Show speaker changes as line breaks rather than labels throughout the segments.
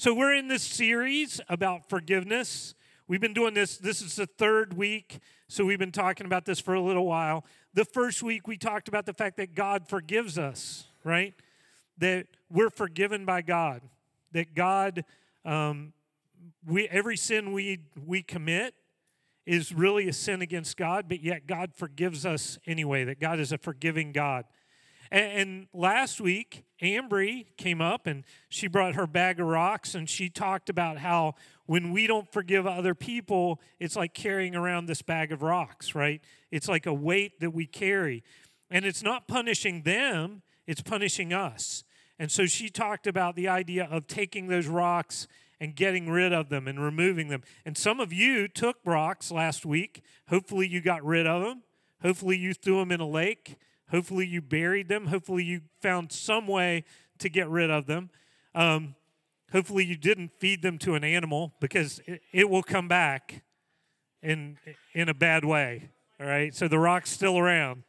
So, we're in this series about forgiveness. We've been doing this, this is the third week, so we've been talking about this for a little while. The first week, we talked about the fact that God forgives us, right? That we're forgiven by God, that God, um, we, every sin we, we commit is really a sin against God, but yet God forgives us anyway, that God is a forgiving God. And, and last week, Ambry came up and she brought her bag of rocks and she talked about how when we don't forgive other people, it's like carrying around this bag of rocks, right? It's like a weight that we carry. And it's not punishing them, it's punishing us. And so she talked about the idea of taking those rocks and getting rid of them and removing them. And some of you took rocks last week. Hopefully, you got rid of them. Hopefully, you threw them in a lake. Hopefully, you buried them. Hopefully, you found some way to get rid of them. Um, hopefully, you didn't feed them to an animal because it, it will come back in, in a bad way. All right, so the rock's still around.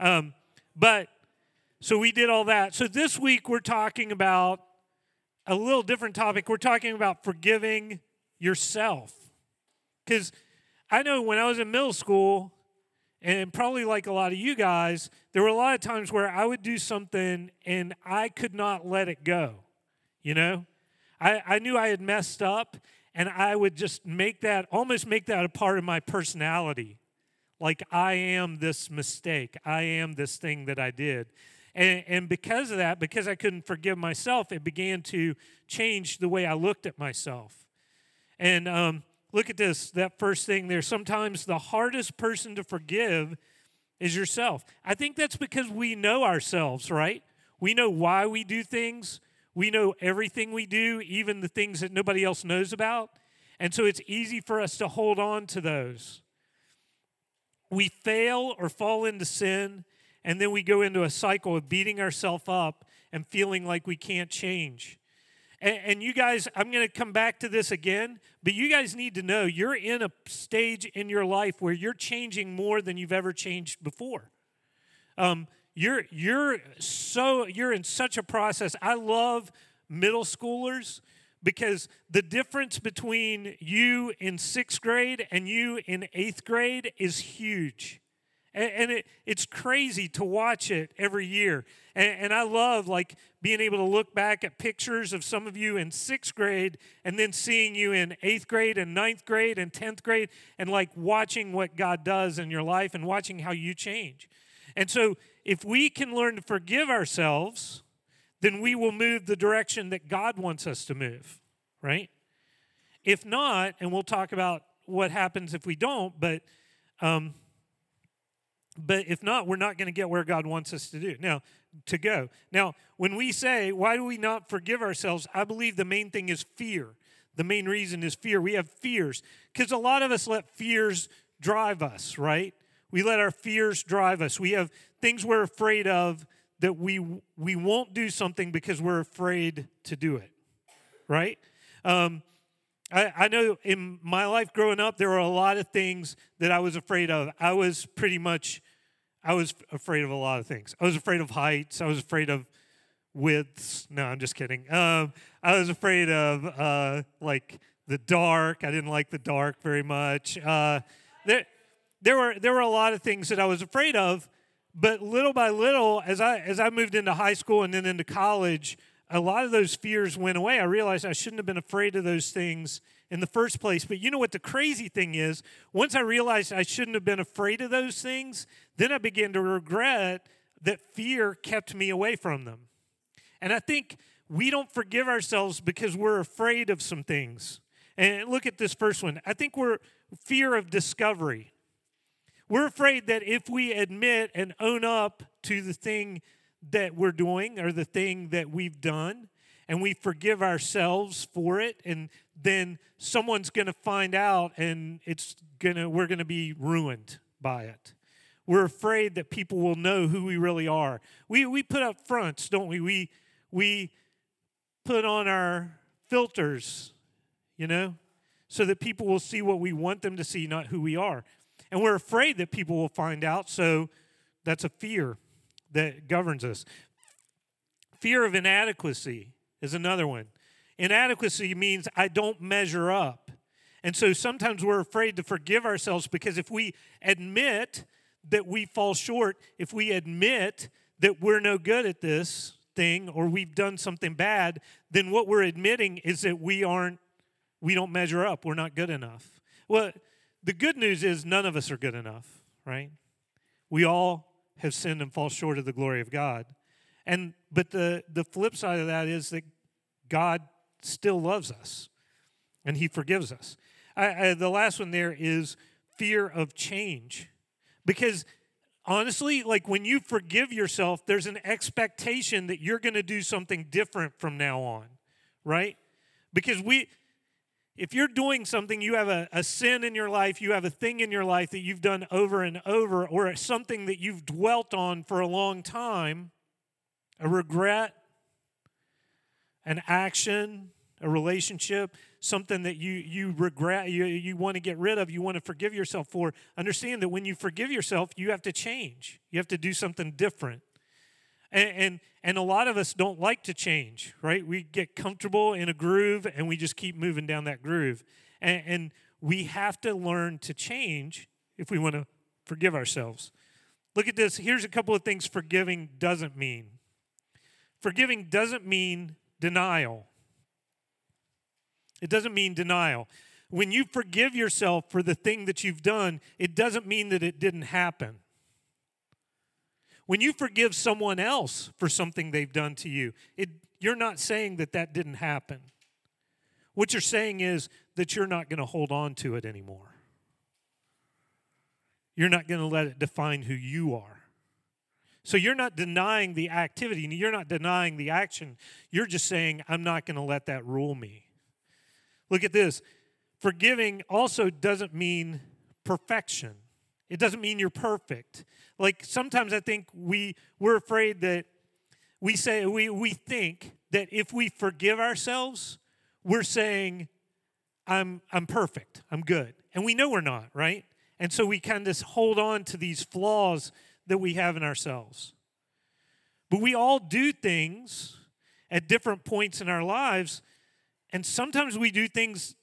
Um, but so we did all that. So this week we're talking about a little different topic. We're talking about forgiving yourself. Because I know when I was in middle school, and probably like a lot of you guys, there were a lot of times where I would do something and I could not let it go. You know? I, I knew I had messed up and I would just make that, almost make that a part of my personality. Like, I am this mistake, I am this thing that I did. And, and because of that, because I couldn't forgive myself, it began to change the way I looked at myself. And um, look at this that first thing there. Sometimes the hardest person to forgive is yourself. I think that's because we know ourselves, right? We know why we do things. We know everything we do, even the things that nobody else knows about. And so it's easy for us to hold on to those. We fail or fall into sin and then we go into a cycle of beating ourselves up and feeling like we can't change. And, and you guys, I'm going to come back to this again, but you guys need to know you're in a stage in your life where you're changing more than you've ever changed before. Um, you're you're so you're in such a process. I love middle schoolers because the difference between you in sixth grade and you in eighth grade is huge and, and it, it's crazy to watch it every year. And, and I love like being able to look back at pictures of some of you in sixth grade and then seeing you in eighth grade and ninth grade and 10th grade and like watching what God does in your life and watching how you change. And so if we can learn to forgive ourselves, then we will move the direction that God wants us to move, right? If not, and we'll talk about what happens if we don't, but um, but if not, we're not going to get where God wants us to do. Now, to go. Now, when we say, why do we not forgive ourselves? I believe the main thing is fear. The main reason is fear. We have fears because a lot of us let fears drive us, right? We let our fears drive us. We have things we're afraid of that we we won't do something because we're afraid to do it, right? Um, I, I know in my life growing up, there were a lot of things that I was afraid of. I was pretty much I was afraid of a lot of things. I was afraid of heights. I was afraid of widths. No, I'm just kidding. Um, I was afraid of uh, like the dark. I didn't like the dark very much. Uh, there, there were there were a lot of things that I was afraid of, but little by little, as I as I moved into high school and then into college, a lot of those fears went away. I realized I shouldn't have been afraid of those things in the first place. But you know what the crazy thing is? Once I realized I shouldn't have been afraid of those things, then I began to regret that fear kept me away from them. And I think we don't forgive ourselves because we're afraid of some things. And look at this first one. I think we're fear of discovery. We're afraid that if we admit and own up to the thing that we're doing or the thing that we've done, and we forgive ourselves for it and then someone's going to find out and it's going to we're going to be ruined by it. We're afraid that people will know who we really are. We we put up fronts don't we? We we put on our filters you know so that people will see what we want them to see not who we are. And we're afraid that people will find out so that's a fear that governs us. Fear of inadequacy is another one. Inadequacy means I don't measure up. And so sometimes we're afraid to forgive ourselves because if we admit that we fall short, if we admit that we're no good at this thing or we've done something bad, then what we're admitting is that we aren't, we don't measure up. We're not good enough. Well, the good news is none of us are good enough, right? We all have sinned and fall short of the glory of God. And but the the flip side of that is that God still loves us and he forgives us. I, I, the last one there is fear of change. Because honestly, like when you forgive yourself, there's an expectation that you're going to do something different from now on, right? Because we, if you're doing something, you have a, a sin in your life, you have a thing in your life that you've done over and over, or something that you've dwelt on for a long time, a regret, an action, a relationship, something that you you regret, you, you want to get rid of, you want to forgive yourself for, understand that when you forgive yourself, you have to change. You have to do something different. And, and, and a lot of us don't like to change, right? We get comfortable in a groove and we just keep moving down that groove. And, and we have to learn to change if we want to forgive ourselves. Look at this. Here's a couple of things forgiving doesn't mean. Forgiving doesn't mean denial. It doesn't mean denial. When you forgive yourself for the thing that you've done, it doesn't mean that it didn't happen. When you forgive someone else for something they've done to you, it, you're not saying that that didn't happen. What you're saying is that you're not going to hold on to it anymore. You're not going to let it define who you are. So you're not denying the activity, you're not denying the action. You're just saying, I'm not going to let that rule me. Look at this. Forgiving also doesn't mean perfection. It doesn't mean you're perfect. Like sometimes I think we we're afraid that we say we we think that if we forgive ourselves, we're saying I'm I'm perfect. I'm good. And we know we're not, right? And so we kind of hold on to these flaws that we have in ourselves. But we all do things at different points in our lives and sometimes we do things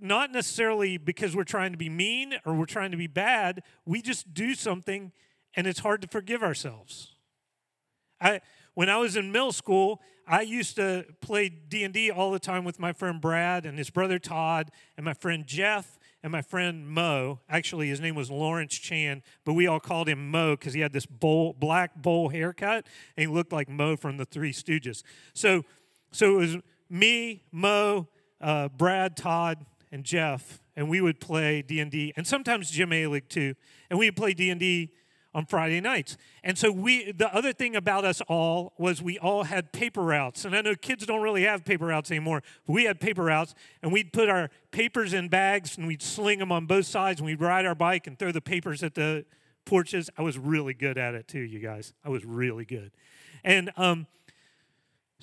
not necessarily because we're trying to be mean or we're trying to be bad. We just do something and it's hard to forgive ourselves. I when I was in middle school, I used to play D&D all the time with my friend Brad and his brother Todd and my friend Jeff and my friend Mo. Actually, his name was Lawrence Chan, but we all called him Mo because he had this bowl, black bowl haircut and he looked like Moe from the Three Stooges. So, so it was me, Mo, uh, Brad, Todd, and Jeff, and we would play D&D, and sometimes Jim Alig too, and we would play D&D on Friday nights. And so we the other thing about us all was we all had paper routes. And I know kids don't really have paper routes anymore, we had paper routes and we'd put our papers in bags and we'd sling them on both sides and we'd ride our bike and throw the papers at the porches. I was really good at it too, you guys. I was really good. And um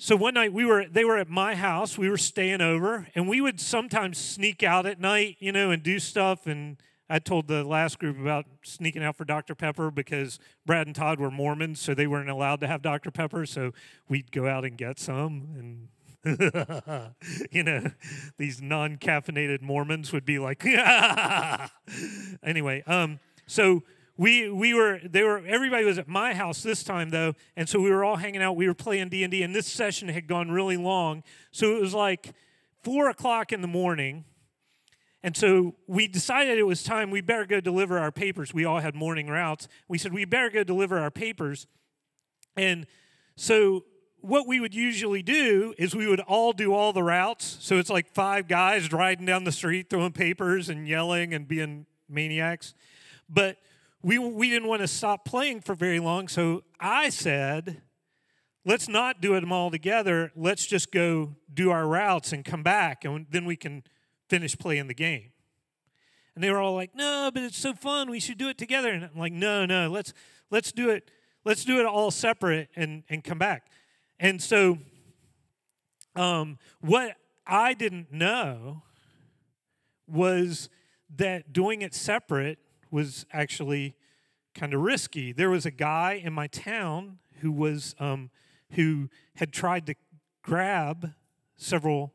so one night we were they were at my house, we were staying over, and we would sometimes sneak out at night, you know, and do stuff and I told the last group about sneaking out for Dr. Pepper because Brad and Todd were Mormons, so they weren't allowed to have Dr. Pepper, so we'd go out and get some and you know, these non-caffeinated Mormons would be like, anyway. Um, so we we were they were everybody was at my house this time though and so we were all hanging out we were playing d&d and this session had gone really long so it was like four o'clock in the morning and so we decided it was time we better go deliver our papers. We all had morning routes we said we better go deliver our papers. And so what we would usually do is we would all do all the routes. So it's like five guys riding down the street throwing papers and yelling and being maniacs. But we, we didn't want to stop playing for very long, so I said, let's not do them all together. Let's just go do our routes and come back, and then we can finish playing the game. And they were all like, no, but it's so fun. We should do it together. And I'm like, no, no, let's let's do it. Let's do it all separate and and come back. And so, um, what I didn't know was that doing it separate was actually kind of risky. There was a guy in my town who was um, who had tried to grab several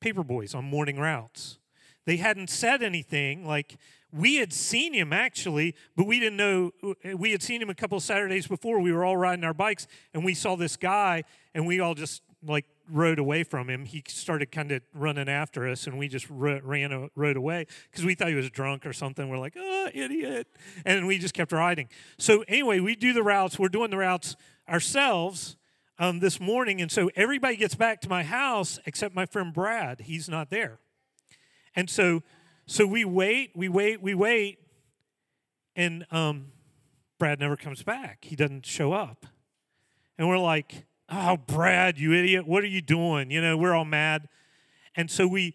paper boys on morning routes. They hadn't said anything like we had seen him actually, but we didn't know. We had seen him a couple of Saturdays before. We were all riding our bikes, and we saw this guy, and we all just like rode away from him. He started kind of running after us, and we just ran rode away because we thought he was drunk or something. We're like, oh, idiot, and we just kept riding. So anyway, we do the routes. We're doing the routes ourselves um, this morning, and so everybody gets back to my house except my friend Brad. He's not there, and so so we wait, we wait, we wait, and um, Brad never comes back. He doesn't show up, and we're like oh brad you idiot. What are you doing? You know we're all mad. And so we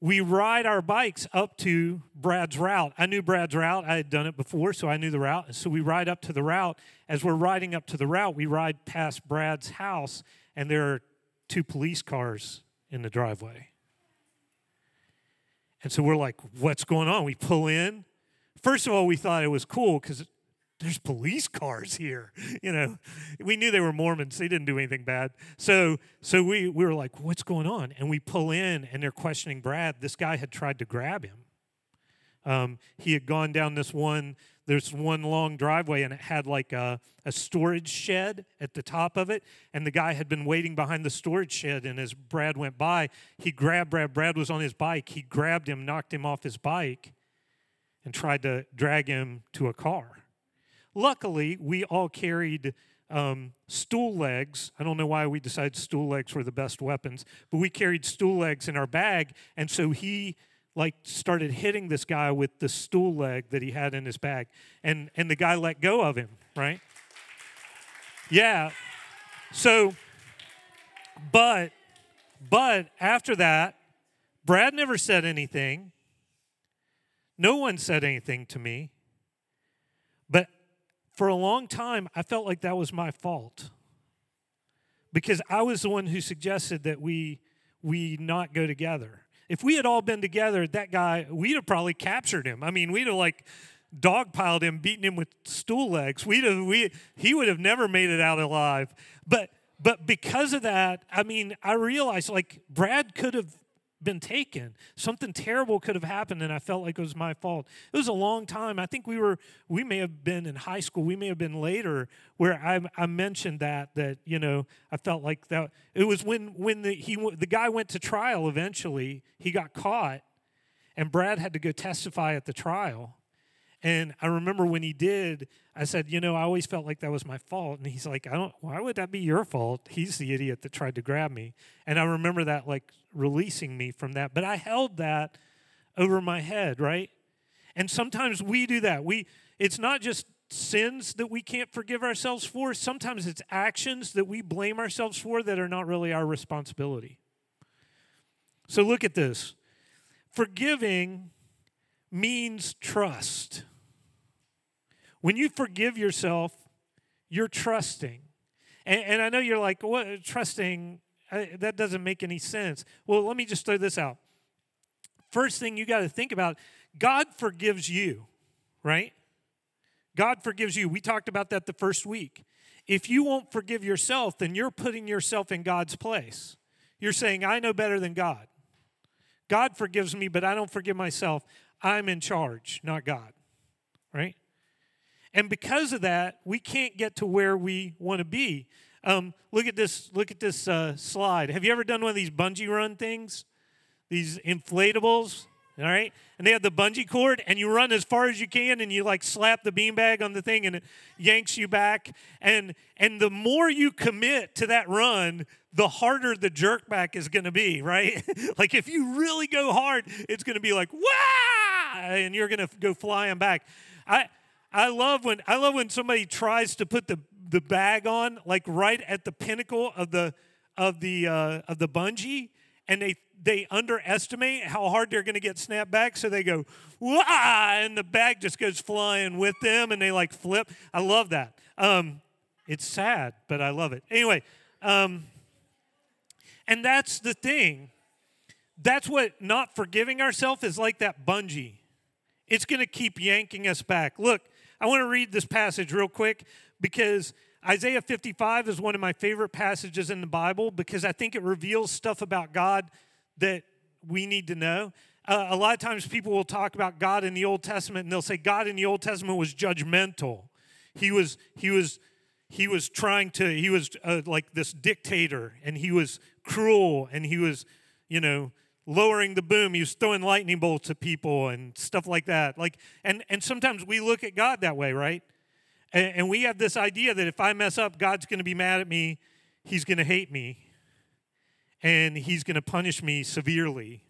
we ride our bikes up to brad's route. I knew brad's route. I had done it before so i knew the route. So we ride up to the route. As we're riding up to the route we ride past brad's house and there are two police cars in the driveway. And so we're like what's going on? We pull in. First of all we thought it was cool because there's police cars here you know? We knew they were mormons they didn't do anything bad. So so we, we were like what's going on? And we pull in and they're questioning brad. This guy had tried to grab him. Um, he had gone down this one there's one long driveway and it had like a, a storage shed at the top of it. And the guy had been waiting behind the storage shed and as brad went by he grabbed brad. Brad was on his bike. He grabbed him knocked him off his bike and tried to drag him to a car Luckily, we all carried um, stool legs. I don't know why we decided stool legs were the best weapons, but we carried stool legs in our bag, and so he like started hitting this guy with the stool leg that he had in his bag, and and the guy let go of him, right? Yeah. So, but but after that, Brad never said anything. No one said anything to me. But for a long time, I felt like that was my fault because I was the one who suggested that we we not go together. If we had all been together, that guy, we'd have probably captured him. I mean, we'd have like dogpiled him, beaten him with stool legs. We'd have, we, he would have never made it out alive. But but because of that, I mean, I realized like Brad could have been taken. Something terrible could have happened, and I felt like it was my fault. It was a long time. I think we were, we may have been in high school. We may have been later where I, I mentioned that that you know I felt like that. It was when when the he the guy went to trial. Eventually, he got caught, and Brad had to go testify at the trial. And I remember when he did, I said, you know, I always felt like that was my fault. And he's like, I don't, why would that be your fault? He's the idiot that tried to grab me. And I remember that like releasing me from that. But I held that over my head, right? And sometimes we do that. We, it's not just sins that we can't forgive ourselves for, sometimes it's actions that we blame ourselves for that are not really our responsibility. So look at this. Forgiving means trust. When you forgive yourself, you're trusting. And, and I know you're like, what trusting? I, that doesn't make any sense. Well, let me just throw this out. First thing you got to think about God forgives you, right? God forgives you. We talked about that the first week. If you won't forgive yourself, then you're putting yourself in God's place. You're saying, I know better than God. God forgives me, but I don't forgive myself. I'm in charge, not God, right? And because of that, we can't get to where we want to be. Um, look at this. Look at this uh, slide. Have you ever done one of these bungee run things? These inflatables, all right? And they have the bungee cord, and you run as far as you can, and you like slap the beanbag on the thing, and it yanks you back. And and the more you commit to that run, the harder the jerk back is going to be, right? like if you really go hard, it's going to be like wow, and you're going to go flying back. I I love when I love when somebody tries to put the the bag on like right at the pinnacle of the of the uh, of the bungee, and they they underestimate how hard they're going to get snapped back, so they go wah, and the bag just goes flying with them, and they like flip. I love that. Um, it's sad, but I love it. Anyway, um, and that's the thing. That's what not forgiving ourselves is like that bungee. It's going to keep yanking us back. Look, I want to read this passage real quick because Isaiah 55 is one of my favorite passages in the Bible because I think it reveals stuff about God that we need to know? Uh, a lot of times people will talk about God in the Old Testament and they'll say God in the Old Testament was judgmental. He was he was he was trying to he was uh, like this dictator and he was cruel and he was you know lowering the boom he was throwing lightning bolts at people and stuff like that like and and sometimes we look at god that way right and, and we have this idea that if i mess up god's going to be mad at me he's going to hate me and he's going to punish me severely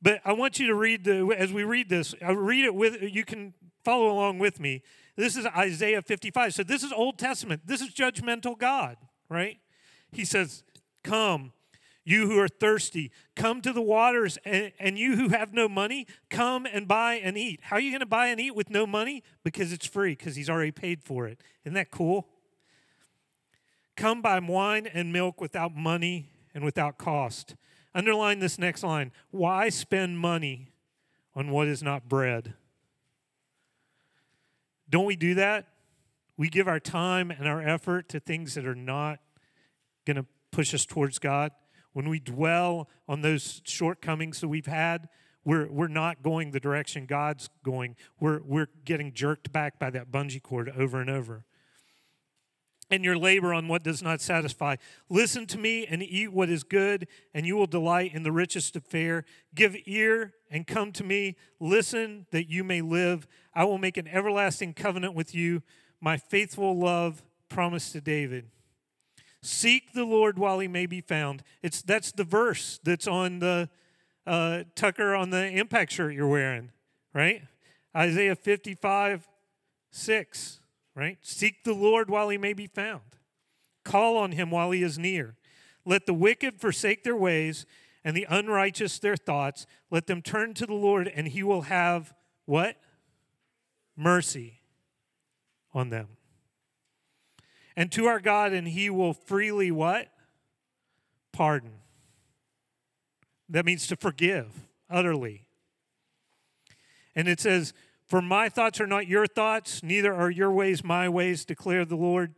but i want you to read the as we read this i read it with you can follow along with me this is Isaiah 55. So this is Old Testament. This is judgmental God, right? He says, Come, you who are thirsty, come to the waters, and, and you who have no money, come and buy and eat. How are you going to buy and eat with no money? Because it's free, because he's already paid for it. Isn't that cool? Come buy wine and milk without money and without cost. Underline this next line. Why spend money on what is not bread? Don't we do that? We give our time and our effort to things that are not going to push us towards God. When we dwell on those shortcomings that we've had, we're, we're not going the direction God's going. We're, we're getting jerked back by that bungee cord over and over and your labor on what does not satisfy. Listen to me and eat what is good, and you will delight in the richest of fare. Give ear and come to me. Listen that you may live. I will make an everlasting covenant with you, my faithful love promised to David. Seek the Lord while he may be found. It's that's the verse that's on the uh, Tucker on the impact shirt you're wearing, right? Isaiah 55, 6 right? Seek the Lord while he may be found. Call on him while he is near. Let the wicked forsake their ways and the unrighteous their thoughts. Let them turn to the Lord and he will have what? Mercy on them. And to our God and he will freely what? Pardon. That means to forgive utterly. And it says, for my thoughts are not your thoughts, neither are your ways my ways, declare the Lord,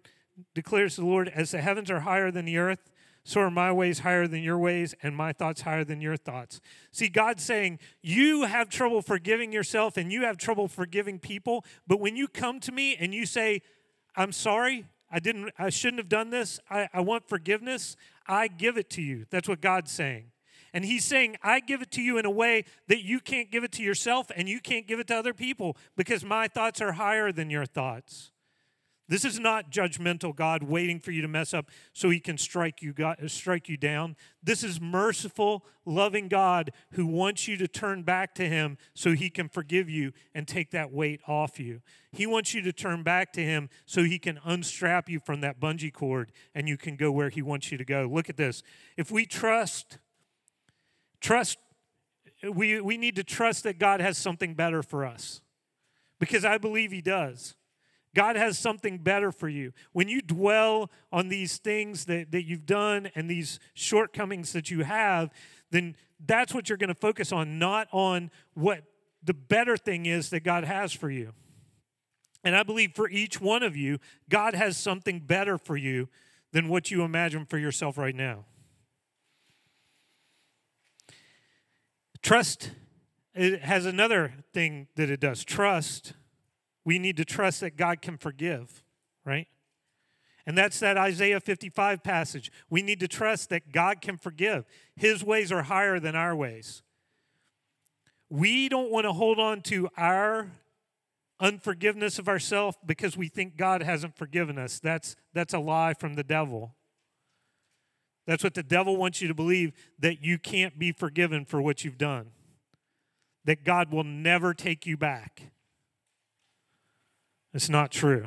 declares the Lord, as the heavens are higher than the earth, so are my ways higher than your ways, and my thoughts higher than your thoughts. See, God's saying, You have trouble forgiving yourself and you have trouble forgiving people, but when you come to me and you say, I'm sorry, I didn't I shouldn't have done this, I, I want forgiveness, I give it to you. That's what God's saying. And he's saying, I give it to you in a way that you can't give it to yourself and you can't give it to other people because my thoughts are higher than your thoughts. This is not judgmental God waiting for you to mess up so he can strike you, strike you down. This is merciful, loving God who wants you to turn back to him so he can forgive you and take that weight off you. He wants you to turn back to him so he can unstrap you from that bungee cord and you can go where he wants you to go. Look at this. If we trust Trust, we, we need to trust that God has something better for us because I believe He does. God has something better for you. When you dwell on these things that, that you've done and these shortcomings that you have, then that's what you're going to focus on, not on what the better thing is that God has for you. And I believe for each one of you, God has something better for you than what you imagine for yourself right now. Trust it has another thing that it does. Trust, we need to trust that God can forgive, right? And that's that Isaiah 55 passage. We need to trust that God can forgive. His ways are higher than our ways. We don't want to hold on to our unforgiveness of ourselves because we think God hasn't forgiven us. That's, that's a lie from the devil. That's what the devil wants you to believe that you can't be forgiven for what you've done, that God will never take you back. It's not true.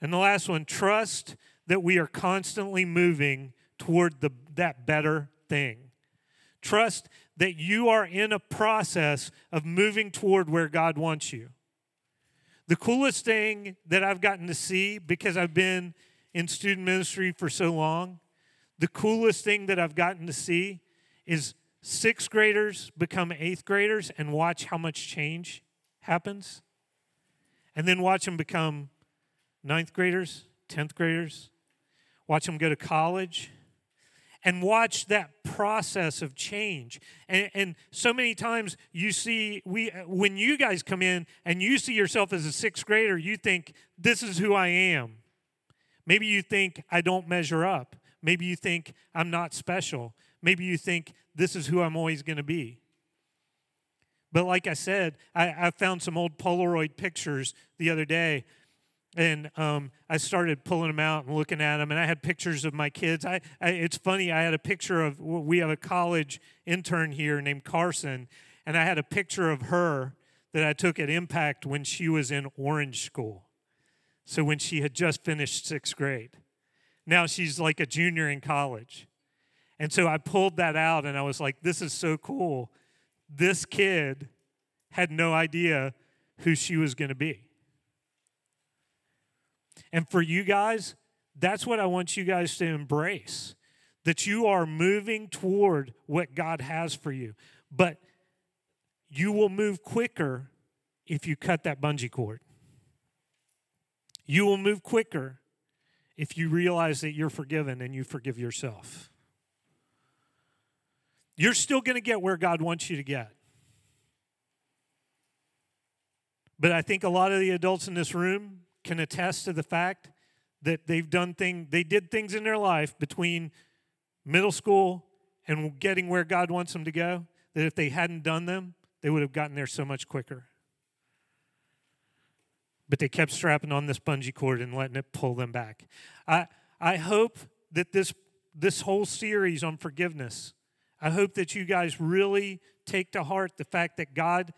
And the last one trust that we are constantly moving toward the, that better thing. Trust that you are in a process of moving toward where God wants you. The coolest thing that I've gotten to see because I've been in student ministry for so long, the coolest thing that I've gotten to see is sixth graders become eighth graders and watch how much change happens. And then watch them become ninth graders, 10th graders, watch them go to college. and watch that process of change. And, and, so many times you see, we, when you guys come in and you see yourself as a sixth grader, you think, this is who I am. Maybe you think, I don't measure up. Maybe you think, I'm not special. Maybe you think, this is who I'm always going to be. But like I said, I, I found some old Polaroid pictures the other day and um, I started pulling them out and looking at them. And I had pictures of my kids. I, I, it's funny. I had a picture of we have a college intern here named Carson, and I had a picture of her that I took at Impact when she was in Orange School. So when she had just finished sixth grade, now she's like a junior in college. And so I pulled that out, and I was like, "This is so cool." This kid had no idea who she was going to be. And for you guys, that's what I want you guys to embrace that you are moving toward what God has for you. But you will move quicker if you cut that bungee cord. You will move quicker if you realize that you're forgiven and you forgive yourself. You're still going to get where God wants you to get. But I think a lot of the adults in this room can attest to the fact that they've done thing they did things in their life between middle school and getting where God wants them to go that if they hadn't done them, they would have gotten there so much quicker. But they kept strapping on this bungee cord and letting it pull them back. I I hope that this this whole series on forgiveness, I hope that you guys really take to heart the fact that God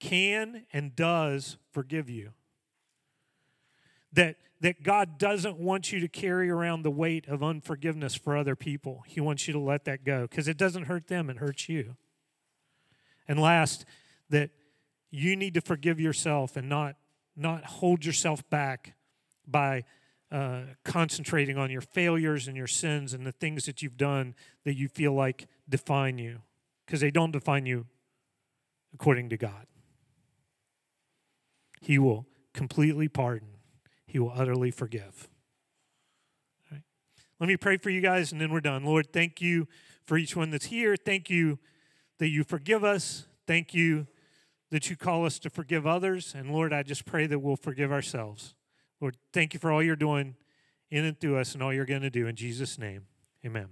can and does forgive you that, that God doesn't want you to carry around the weight of unforgiveness for other people. He wants you to let that go because it doesn't hurt them, it hurts you. And last, that you need to forgive yourself and not, not hold yourself back by uh, concentrating on your failures and your sins and the things that you've done that you feel like define you because they don't define you according to God. He will completely pardon he will utterly forgive. Let me pray for you guys and then we're done. Lord, thank you for each one that's here. Thank you that you forgive us. Thank you that you call us to forgive others. And Lord, I just pray that we'll forgive ourselves. Lord, thank you for all you're doing in and through us and all you're going to do. In Jesus' name, amen.